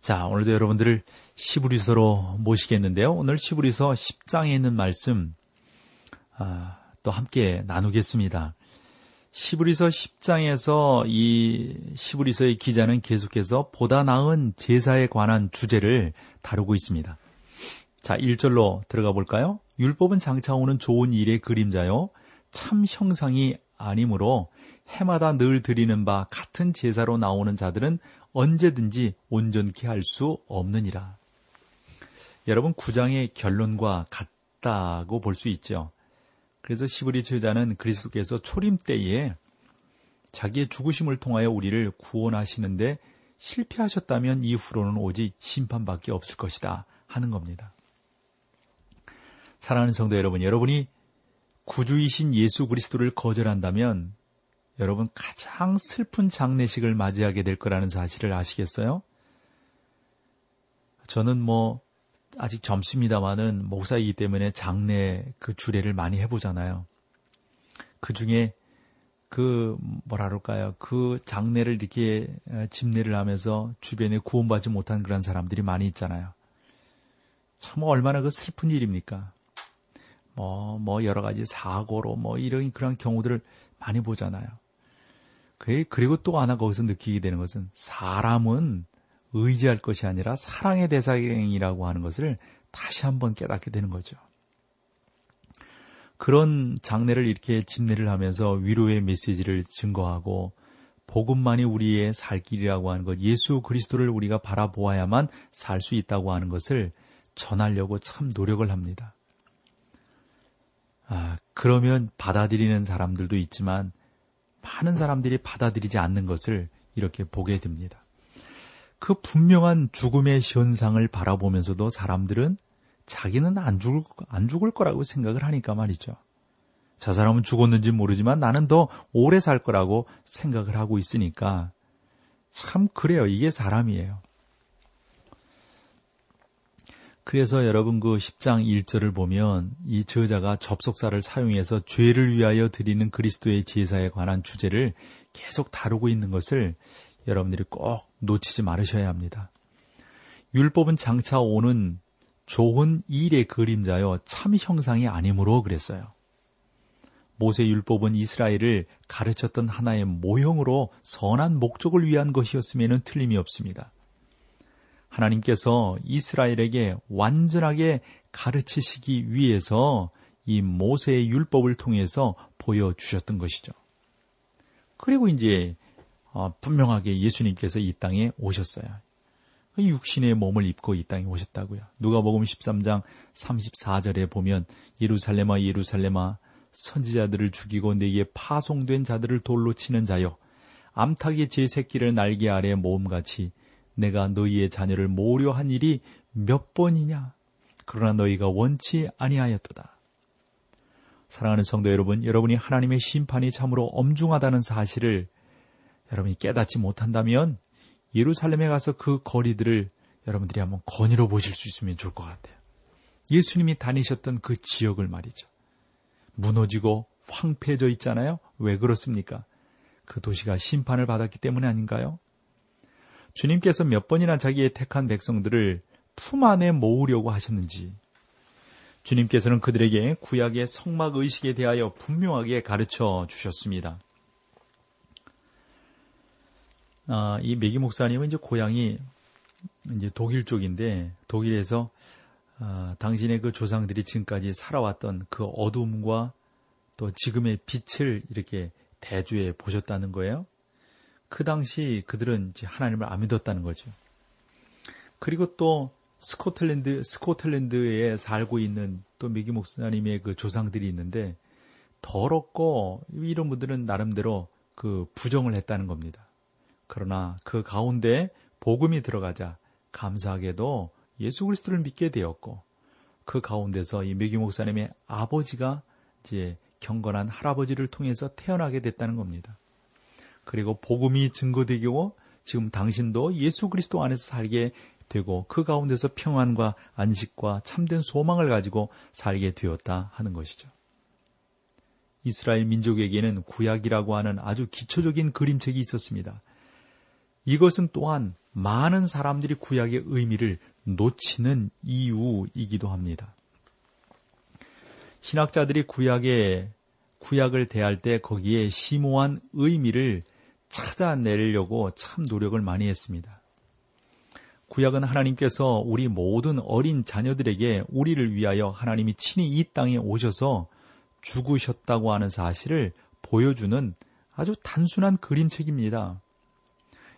자, 오늘도 여러분들을 시부리서로 모시겠는데요. 오늘 시부리서 10장에 있는 말씀 아, 또 함께 나누겠습니다. 시부리서 10장에서 이 시부리서의 기자는 계속해서 보다 나은 제사에 관한 주제를 다루고 있습니다. 자, 1절로 들어가 볼까요? 율법은 장차 오는 좋은 일의 그림자요. 참 형상이 아니므로 해마다 늘 드리는 바 같은 제사로 나오는 자들은 언제든지 온전케 할 수 없느니라. 여러분 구장의 결론과 같다고 볼 수 있죠. 그래서 시브리 제자는 그리스도께서 초림 때에 자기의 죽으심을 통하여 우리를 구원하시는데 실패하셨다면 이후로는 오직 심판밖에 없을 것이다 하는 겁니다. 사랑하는 성도 여러분, 여러분이 구주이신 예수 그리스도를 거절한다면 여러분 가장 슬픈 장례식을 맞이하게 될 거라는 사실을 아시겠어요? 저는 뭐 아직 젊습니다만은 목사이기 때문에 장례 그 주례를 많이 해보잖아요. 그 중에 그 뭐라 그럴까요? 그 장례를 이렇게 집례를 하면서 주변에 구원받지 못한 그런 사람들이 많이 있잖아요. 참 얼마나 그 슬픈 일입니까? 뭐, 뭐 여러 가지 사고로 뭐 이런 그런 경우들을 많이 보잖아요. 그리고 또 하나 거기서 느끼게 되는 것은 사람은 의지할 것이 아니라 사랑의 대상이라고 하는 것을 다시 한번 깨닫게 되는 거죠. 그런 장례를 이렇게 집례를 하면서 위로의 메시지를 증거하고 복음만이 우리의 살 길이라고 하는 것, 예수 그리스도를 우리가 바라보아야만 살 수 있다고 하는 것을 전하려고 참 노력을 합니다. 아, 그러면 받아들이는 사람들도 있지만 많은 사람들이 받아들이지 않는 것을 이렇게 보게 됩니다. 그 분명한 죽음의 현상을 바라보면서도 사람들은 자기는 안 죽을, 안 죽을 거라고 생각을 하니까 말이죠. 저 사람은 죽었는지 모르지만 나는 더 오래 살 거라고 생각을 하고 있으니까 참 그래요. 이게 사람이에요. 그래서 여러분 그 10장 1절을 보면 이 저자가 접속사를 사용해서 죄를 위하여 드리는 그리스도의 제사에 관한 주제를 계속 다루고 있는 것을 여러분들이 꼭 놓치지 말으셔야 합니다. 율법은 장차 오는 좋은 일의 그림자요 참 형상이 아니므로 그랬어요. 모세 율법은 이스라엘을 가르쳤던 하나의 모형으로 선한 목적을 위한 것이었음에는 틀림이 없습니다. 하나님께서 이스라엘에게 완전하게 가르치시기 위해서 이 모세의 율법을 통해서 보여주셨던 것이죠. 그리고 이제 어, 분명하게 예수님께서 이 땅에 오셨어요. 육신의 몸을 입고 이 땅에 오셨다고요. 누가복음 13장 34절에 보면 예루살렘아 예루살렘아 선지자들을 죽이고 내게 파송된 자들을 돌로 치는 자여 암탉이 제 새끼를 날개 아래 모음같이 내가 너희의 자녀를 모려한 일이 몇 번이냐? 그러나 너희가 원치 아니하였도다. 사랑하는 성도 여러분, 여러분이 하나님의 심판이 참으로 엄중하다는 사실을 여러분이 깨닫지 못한다면 예루살렘에 가서 그 거리들을 여러분들이 한번 건의로 보실 수 있으면 좋을 것 같아요. 예수님이 다니셨던 그 지역을 말이죠. 무너지고 황폐해져 있잖아요. 왜 그렇습니까? 그 도시가 심판을 받았기 때문에 아닌가요? 주님께서 몇 번이나 자기의 택한 백성들을 품 안에 모으려고 하셨는지 주님께서는 그들에게 구약의 성막 의식에 대하여 분명하게 가르쳐 주셨습니다. 아, 이 메기 목사님은 이제 고향이 이제 독일 쪽인데 독일에서 아, 당신의 그 조상들이 지금까지 살아왔던 그 어둠과 또 지금의 빛을 이렇게 대주해 보셨다는 거예요. 그 당시 그들은 이제 하나님을 안 믿었다는 거죠. 그리고 또 스코틀랜드, 스코틀랜드에 살고 있는 또 미기 목사님의 그 조상들이 있는데 더럽고 이런 분들은 나름대로 그 부정을 했다는 겁니다. 그러나 그 가운데 복음이 들어가자 감사하게도 예수 그리스도를 믿게 되었고 그 가운데서 이 매기 목사님의 아버지가 이제 경건한 할아버지를 통해서 태어나게 됐다는 겁니다. 그리고 복음이 증거되고 지금 당신도 예수 그리스도 안에서 살게 되고 그 가운데서 평안과 안식과 참된 소망을 가지고 살게 되었다 하는 것이죠. 이스라엘 민족에게는 구약이라고 하는 아주 기초적인 그림책이 있었습니다. 이것은 또한 많은 사람들이 구약의 의미를 놓치는 이유이기도 합니다. 신학자들이 구약의 구약을 대할 때 거기에 심오한 의미를 찾아내려고 참 노력을 많이 했습니다. 구약은 하나님께서 우리 모든 어린 자녀들에게 우리를 위하여 하나님이 친히 이 땅에 오셔서 죽으셨다고 하는 사실을 보여주는 아주 단순한 그림책입니다.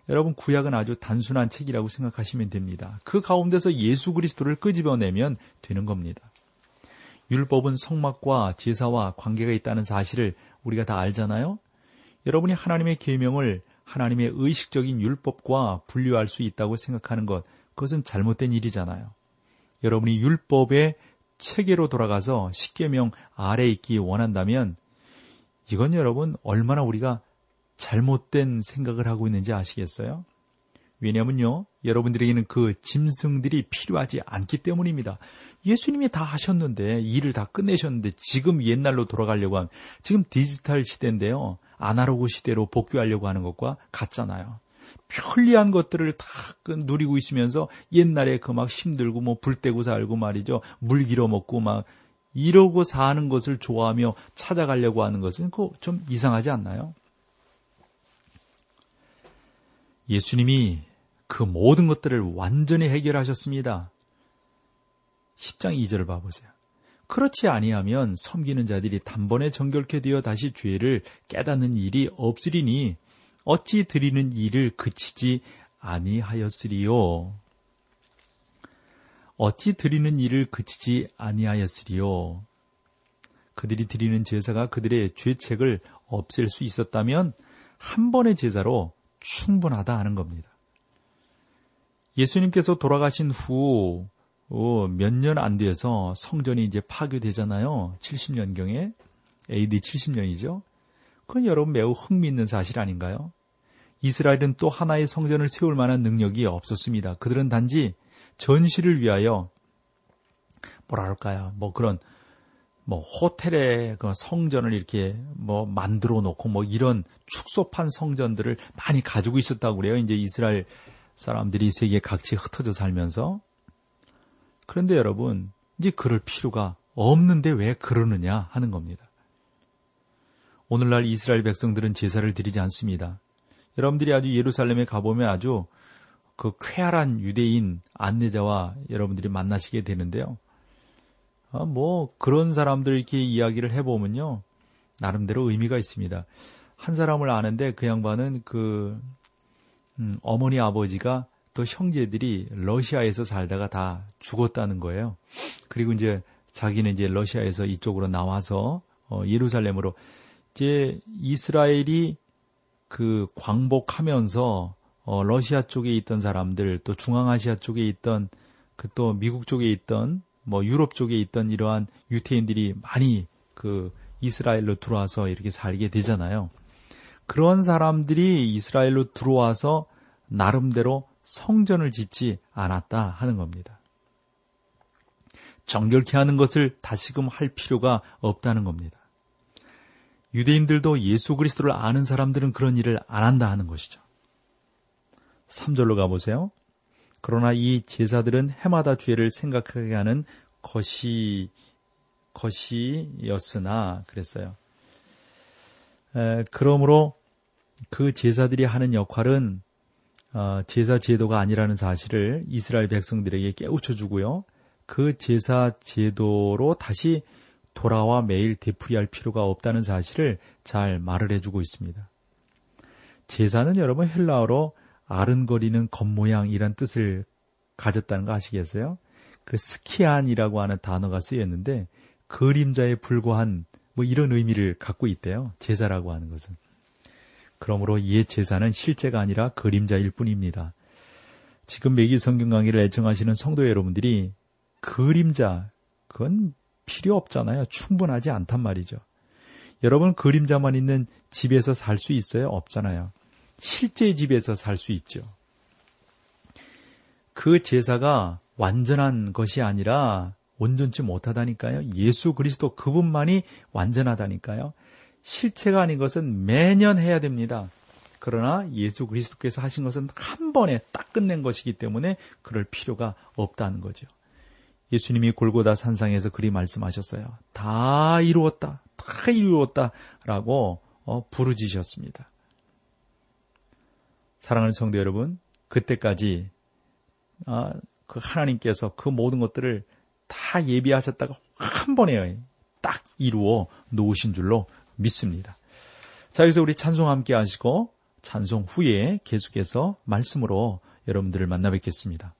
여러분 구약은 아주 단순한 책이라고 생각하시면 됩니다. 그 가운데서 예수 그리스도를 끄집어내면 되는 겁니다. 율법은 성막과 제사와 관계가 있다는 사실을 우리가 다 알잖아요. 여러분이 하나님의 계명을 하나님의 의식적인 율법과 분류할 수 있다고 생각하는 것, 그것은 잘못된 일이잖아요. 여러분이 율법의 체계로 돌아가서 십계명 아래 있기 원한다면 이건 여러분 얼마나 우리가 잘못된 생각을 하고 있는지 아시겠어요? 왜냐면요, 여러분들에게는 그 짐승들이 필요하지 않기 때문입니다. 예수님이 다 하셨는데, 일을 다 끝내셨는데, 지금 옛날로 돌아가려고 하면, 지금 디지털 시대인데요, 아나로그 시대로 복귀하려고 하는 것과 같잖아요. 편리한 것들을 다그 누리고 있으면서 옛날에 그 막 힘들고 뭐 불 떼고 살고 말이죠. 물 길어 먹고 막 이러고 사는 것을 좋아하며 찾아가려고 하는 것은 그좀 이상하지 않나요? 예수님이 그 모든 것들을 완전히 해결하셨습니다. 10장 2절을 봐보세요. 그렇지 아니하면 섬기는 자들이 단번에 정결케 되어 다시 죄를 깨닫는 일이 없으리니 어찌 드리는 일을 그치지 아니하였으리요. 어찌 드리는 일을 그치지 아니하였으리요. 그들이 드리는 제사가 그들의 죄책을 없앨 수 있었다면 한 번의 제사로 충분하다 하는 겁니다. 예수님께서 돌아가신 후 몇 년 안 돼서 성전이 이제 파괴되잖아요. 70년경에 AD 70년이죠. 그건 여러분 매우 흥미있는 사실 아닌가요? 이스라엘은 또 하나의 성전을 세울 만한 능력이 없었습니다. 그들은 단지 전시를 위하여 뭐랄까요? 뭐 그런 뭐 호텔에 그 성전을 이렇게 뭐 만들어 놓고 뭐 이런 축소판 성전들을 많이 가지고 있었다고 그래요. 이제 이스라엘 사람들이 세계 각지에 흩어져 살면서 그런데 여러분 이제 그럴 필요가 없는데 왜 그러느냐 하는 겁니다. 오늘날 이스라엘 백성들은 제사를 드리지 않습니다. 여러분들이 아주 예루살렘에 가보면 아주 그 쾌활한 유대인 안내자와 여러분들이 만나시게 되는데요. 아, 뭐 그런 사람들 이렇게 이야기를 해보면요. 나름대로 의미가 있습니다. 한 사람을 아는데 그 양반은 그 음, 어머니 아버지가 또 형제들이 러시아에서 살다가 다 죽었다는 거예요. 그리고 이제 자기는 이제 러시아에서 이쪽으로 나와서 어, 예루살렘으로 이제 이스라엘이 그 광복하면서 어, 러시아 쪽에 있던 사람들 또 중앙아시아 쪽에 있던 그 또 미국 쪽에 있던 뭐 유럽 쪽에 있던 이러한 유태인들이 많이 그 이스라엘로 들어와서 이렇게 살게 되잖아요. 그런 사람들이 이스라엘로 들어와서 나름대로 성전을 짓지 않았다 하는 겁니다. 정결케 하는 것을 다시금 할 필요가 없다는 겁니다. 유대인들도 예수 그리스도를 아는 사람들은 그런 일을 안 한다 하는 것이죠. 3절로 가보세요. 그러나 이 제사들은 해마다 죄를 생각하게 하는 것이, 것이었으나, 그랬어요. 에, 그러므로 그 제사들이 하는 역할은 어, 제사 제도가 아니라는 사실을 이스라엘 백성들에게 깨우쳐 주고요. 그 제사 제도로 다시 돌아와 매일 되풀이할 필요가 없다는 사실을 잘 말을 해주고 있습니다. 제사는 여러분 헬라어로 아른거리는 겉모양이란 뜻을 가졌다는 거 아시겠어요? 그 스키안이라고 하는 단어가 쓰였는데 그림자에 불과한 뭐 이런 의미를 갖고 있대요. 제사라고 하는 것은. 그러므로 옛 제사는 실제가 아니라 그림자일 뿐입니다. 지금 매기 성경 강의를 애청하시는 성도 여러분들이 그림자, 그건 필요 없잖아요. 충분하지 않단 말이죠. 여러분 그림자만 있는 집에서 살 수 있어요? 없잖아요. 실제 집에서 살 수 있죠. 그 제사가 완전한 것이 아니라 온전치 못하다니까요. 예수 그리스도 그분만이 완전하다니까요. 실체가 아닌 것은 매년 해야 됩니다. 그러나 예수 그리스도께서 하신 것은 한 번에 딱 끝낸 것이기 때문에 그럴 필요가 없다는 거죠. 예수님이 골고다 산상에서 그리 말씀하셨어요. 다 이루었다. 다 이루었다. 라고 어, 부르짖으셨습니다. 사랑하는 성도 여러분, 그때까지 아, 그 하나님께서 그 모든 것들을 다 예비하셨다가 한 번에 딱 이루어 놓으신 줄로 믿습니다. 자, 여기서 우리 찬송 함께 하시고 찬송 후에 계속해서 말씀으로 여러분들을 만나 뵙겠습니다.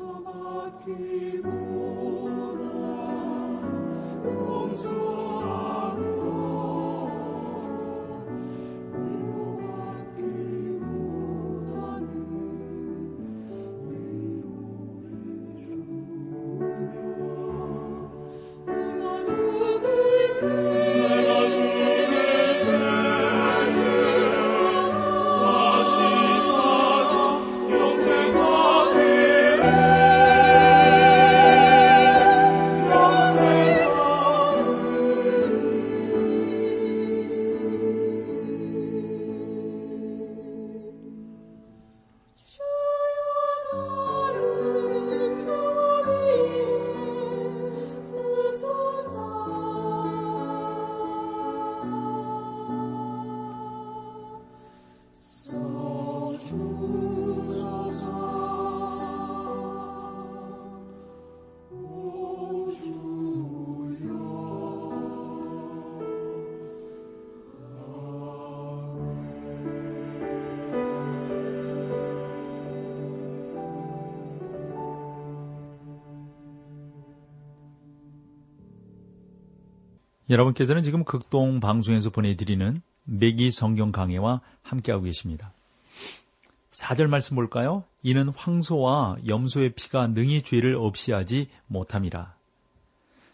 Matki Mora, cum 여러분께서는 지금 극동 방송에서 보내드리는 매기 성경 강해와 함께하고 계십니다. 4절 말씀 볼까요? 이는 황소와 염소의 피가 능히 죄를 없이 하지 못함이라.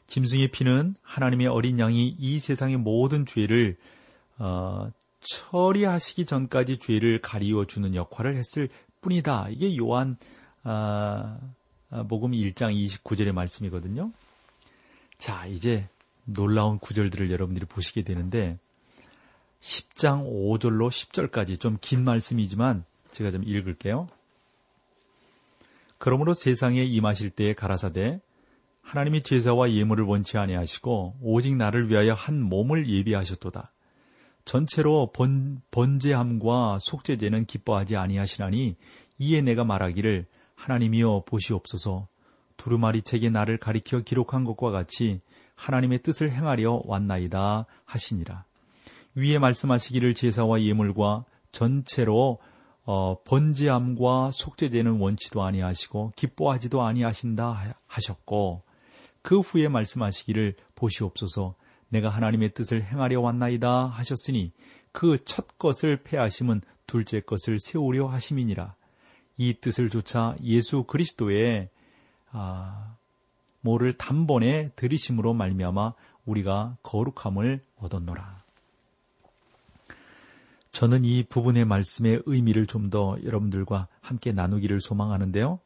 짐승의 피는 하나님의 어린 양이 이 세상의 모든 죄를 어, 처리하시기 전까지 죄를 가리워 주는 역할을 했을 뿐이다. 이게 요한 아, 아 복음 1장 29절의 말씀이거든요. 자, 이제 놀라운 구절들을 여러분들이 보시게 되는데 10장 5절로 10절까지 좀 긴 말씀이지만 제가 좀 읽을게요. 그러므로 세상에 임하실 때에 가라사대 하나님이 제사와 예물을 원치 아니하시고 오직 나를 위하여 한 몸을 예비하셨도다. 전체로 번, 번제함과 속죄제는 기뻐하지 아니하시나니 이에 내가 말하기를 하나님이여 보시옵소서 두루마리 책에 나를 가리켜 기록한 것과 같이 하나님의 뜻을 행하려 왔나이다 하시니라. 위에 말씀하시기를 제사와 예물과 전체로 어, 번제함과 속죄제는 원치도 아니하시고 기뻐하지도 아니하신다 하셨고 그 후에 말씀하시기를 보시옵소서 내가 하나님의 뜻을 행하려 왔나이다 하셨으니 그 첫 것을 패하심은 둘째 것을 세우려 하심이니라. 이 뜻을 조차 예수 그리스도의 아, 모를 단번에 들이심으로 말미암아 우리가 거룩함을 얻었노라. 저는 이 부분의 말씀의 의미를 좀 더 여러분들과 함께 나누기를 소망하는데요.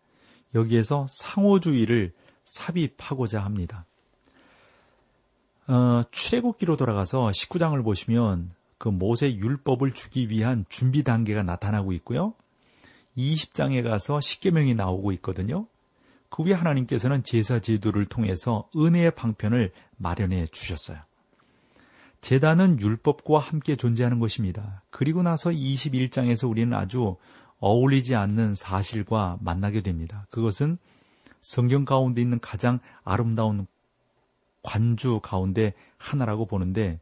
여기에서 상호주의를 삽입하고자 합니다. 어, 출애굽기로 돌아가서 19장을 보시면 그 모세 율법을 주기 위한 준비 단계가 나타나고 있고요. 20장에 가서 십계명이 나오고 있거든요. 그 위에 하나님께서는 제사 제도를 통해서 은혜의 방편을 마련해 주셨어요. 재단은 율법과 함께 존재하는 것입니다. 그리고 나서 21장에서 우리는 아주 어울리지 않는 사실과 만나게 됩니다. 그것은 성경 가운데 있는 가장 아름다운 관주 가운데 하나라고 보는데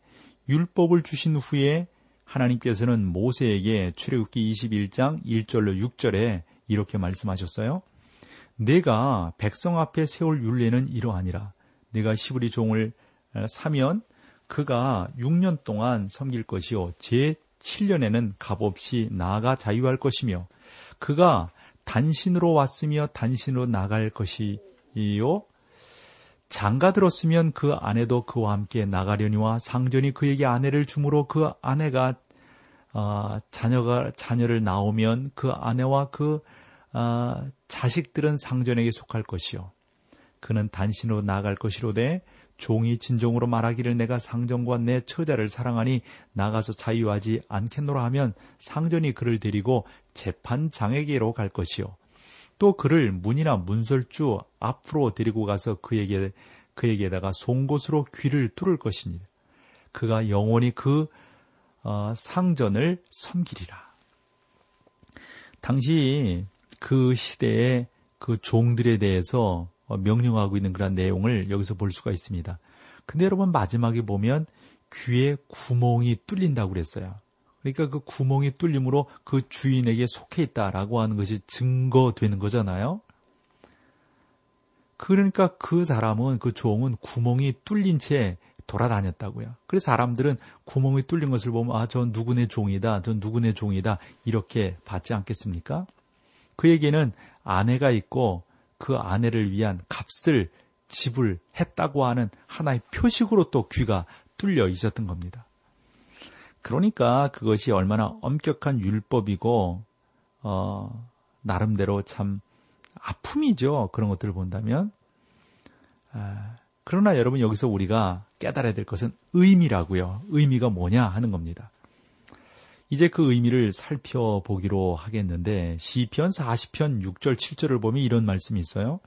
율법을 주신 후에 하나님께서는 모세에게 출애굽기 21장 1절로 6절에 이렇게 말씀하셨어요. 내가 백성 앞에 세울 율례는 이러하니라. 내가 시브리 종을 사면 그가 6년 동안 섬길 것이요 제 7년에는 값없이 나아가 자유할 것이며 그가 단신으로 왔으며 단신으로 나갈 것이요 장가 들었으면 그 아내도 그와 함께 나가려니와 상전이 그에게 아내를 주므로 그 아내가 어, 자녀가 자녀를 낳으면 그 아내와 그 어, 자식들은 상전에게 속할 것이요. 그는 단신으로 나갈 것이로되 종이 진정으로 말하기를 내가 상전과 내 처자를 사랑하니 나가서 자유하지 않겠노라 하면 상전이 그를 데리고 재판장에게로 갈 것이요. 또 그를 문이나 문설주 앞으로 데리고 가서 그에게 그에게다가 송곳으로 귀를 뚫을 것이니 그가 영원히 그 어, 상전을 섬기리라. 당시 그 시대의 그 종들에 대해서 어, 명령하고 있는 그런 내용을 여기서 볼 수가 있습니다. 근데 여러분 마지막에 보면 귀에 구멍이 뚫린다고 그랬어요. 그러니까 그 구멍이 뚫림으로 그 주인에게 속해 있다라고 하는 것이 증거되는 거잖아요. 그러니까 그 사람은 그 종은 구멍이 뚫린 채 돌아다녔다고요. 그래서 사람들은 구멍이 뚫린 것을 보면 아, 저 누구네 종이다. 저 누구네 종이다. 이렇게 받지 않겠습니까? 그에게는 아내가 있고 그 아내를 위한 값을 지불했다고 하는 하나의 표식으로 또 귀가 뚫려 있었던 겁니다. 그러니까 그것이 얼마나 엄격한 율법이고 어, 나름대로 참 아픔이죠. 그런 것들을 본다면. 아, 그러나 여러분 여기서 우리가 깨달아야 될 것은 의미라고요. 의미가 뭐냐 하는 겁니다. 이제 그 의미를 살펴보기로 하겠는데 시편 40편 6절 7절을 보면 이런 말씀이 있어요.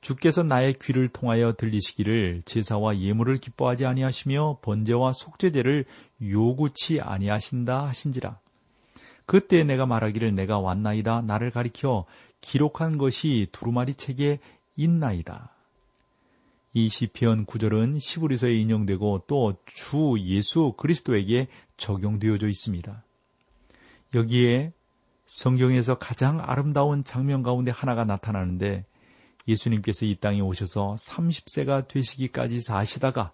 주께서 나의 귀를 통하여 들리시기를 제사와 예물을 기뻐하지 아니하시며 번제와 속죄제를 요구치 아니하신다 하신지라. 그때 내가 말하기를 내가 왔나이다 나를 가리켜 기록한 것이 두루마리 책에 있나이다. 이 시편 구절은 시브리서에 인용되고 또 주 예수 그리스도에게 적용되어져 있습니다. 여기에 성경에서 가장 아름다운 장면 가운데 하나가 나타나는데 예수님께서 이 땅에 오셔서 30세가 되시기까지 사시다가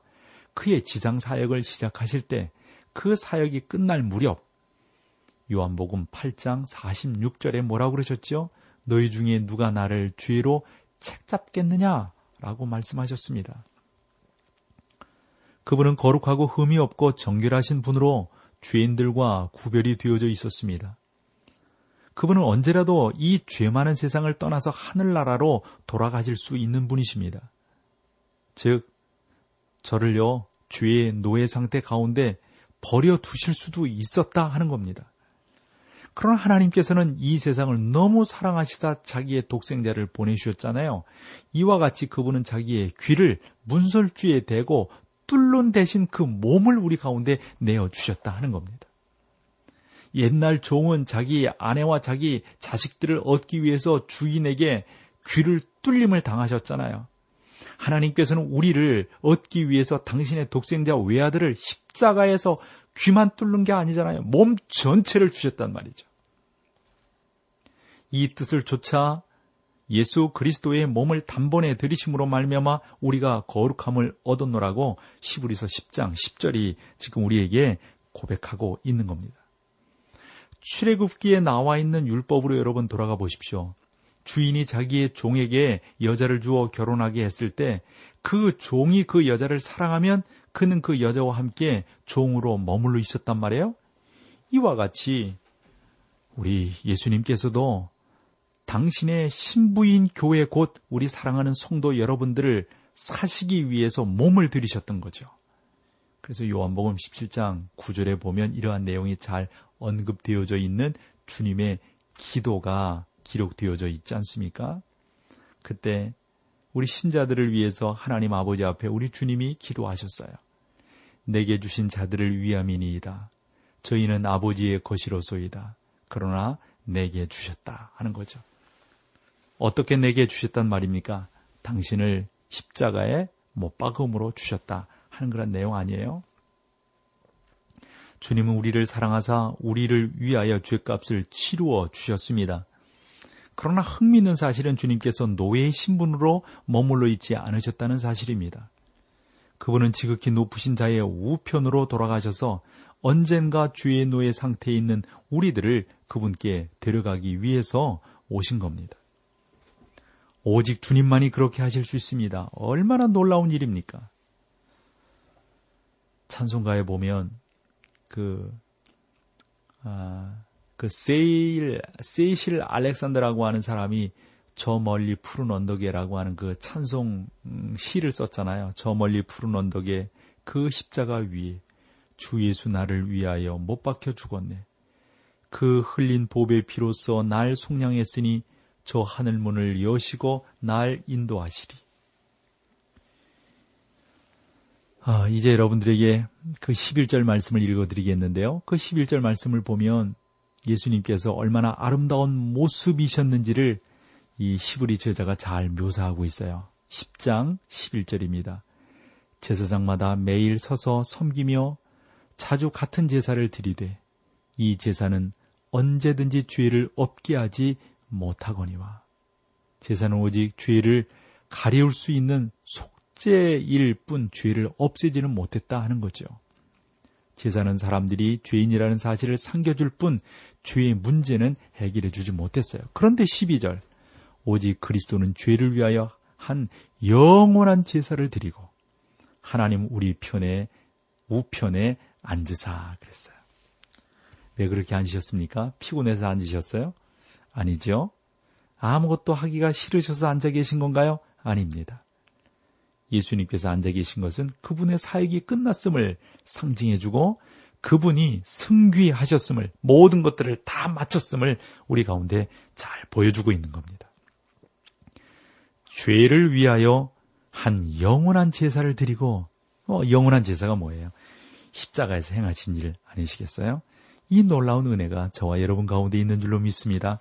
그의 지상 사역을 시작하실 때 그 사역이 끝날 무렵 요한복음 8장 46절에 뭐라고 그러셨죠? 너희 중에 누가 나를 죄로 책 잡겠느냐? 라고 말씀하셨습니다. 그분은 거룩하고 흠이 없고 정결하신 분으로 죄인들과 구별이 되어져 있었습니다. 그분은 언제라도 이 죄 많은 세상을 떠나서 하늘나라로 돌아가실 수 있는 분이십니다. 즉, 저를요, 죄의 노예 상태 가운데 버려 두실 수도 있었다 하는 겁니다. 그러나 하나님께서는 이 세상을 너무 사랑하시다 자기의 독생자를 보내주셨잖아요. 이와 같이 그분은 자기의 귀를 문설주에 대고 뚫는 대신 그 몸을 우리 가운데 내어주셨다 하는 겁니다. 옛날 종은 자기 아내와 자기 자식들을 얻기 위해서 주인에게 귀를 뚫림을 당하셨잖아요. 하나님께서는 우리를 얻기 위해서 당신의 독생자 외아들을 십자가에서 귀만 뚫는 게 아니잖아요. 몸 전체를 주셨단 말이죠. 이 뜻을 조차 예수 그리스도의 몸을 단번에 들이심으로 말미암아 우리가 거룩함을 얻었노라고 시브리서 10장 10절이 지금 우리에게 고백하고 있는 겁니다. 출애굽기에 나와 있는 율법으로 여러분 돌아가 보십시오. 주인이 자기의 종에게 여자를 주어 결혼하게 했을 때 그 종이 그 여자를 사랑하면 그는 그 여자와 함께 종으로 머물러 있었단 말이에요. 이와 같이 우리 예수님께서도 당신의 신부인 교회 곧 우리 사랑하는 성도 여러분들을 사시기 위해서 몸을 들이셨던 거죠. 그래서 요한복음 17장 9절에 보면 이러한 내용이 잘 언급되어져 있는 주님의 기도가 기록되어져 있지 않습니까? 그때 우리 신자들을 위해서 하나님 아버지 앞에 우리 주님이 기도하셨어요. 내게 주신 자들을 위함이니이다. 저희는 아버지의 것이로소이다. 그러나 내게 주셨다 하는 거죠. 어떻게 내게 주셨단 말입니까? 당신을 십자가에 못 박음으로 주셨다 하는 그런 내용 아니에요? 주님은 우리를 사랑하사 우리를 위하여 죄값을 치루어 주셨습니다. 그러나 흥미있는 사실은 주님께서 노예의 신분으로 머물러 있지 않으셨다는 사실입니다. 그분은 지극히 높으신 자의 우편으로 돌아가셔서 언젠가 죄의 노예 상태에 있는 우리들을 그분께 데려가기 위해서 오신 겁니다. 오직 주님만이 그렇게 하실 수 있습니다. 얼마나 놀라운 일입니까? 찬송가에 보면 그, 아, 그 세일, 세이실 알렉산더라고 하는 사람이 저 멀리 푸른 언덕에라고 하는 그 찬송 음, 시를 썼잖아요. 저 멀리 푸른 언덕에 그 십자가 위에 주 예수 나를 위하여 못 박혀 죽었네. 그 흘린 보배 피로써 날 속량했으니 저 하늘 문을 여시고 날 인도하시리. 아, 이제 여러분들에게 그 11절 말씀을 읽어드리겠는데요. 그 11절 말씀을 보면 예수님께서 얼마나 아름다운 모습이셨는지를 이 시브리 제자가 잘 묘사하고 있어요. 10장 11절입니다. 제사장마다 매일 서서 섬기며 자주 같은 제사를 드리되 이 제사는 언제든지 죄를 없게 하지 못하거니와 제사는 오직 죄를 가리울 수 있는 속죄일 뿐 죄를 없애지는 못했다 하는 거죠. 제사는 사람들이 죄인이라는 사실을 상겨줄 뿐 죄의 문제는 해결해 주지 못했어요. 그런데 12절 오직 그리스도는 죄를 위하여 한 영원한 제사를 드리고 하나님 우리 편에 우편에 앉으사 그랬어요. 왜 그렇게 앉으셨습니까? 피곤해서 앉으셨어요? 아니죠. 아무것도 하기가 싫으셔서 앉아 계신 건가요? 아닙니다. 예수님께서 앉아 계신 것은 그분의 사역이 끝났음을 상징해주고 그분이 승귀하셨음을 모든 것들을 다 마쳤음을 우리 가운데 잘 보여주고 있는 겁니다. 죄를 위하여 한 영원한 제사를 드리고 어, 영원한 제사가 뭐예요? 십자가에서 행하신 일 아니시겠어요? 이 놀라운 은혜가 저와 여러분 가운데 있는 줄로 믿습니다.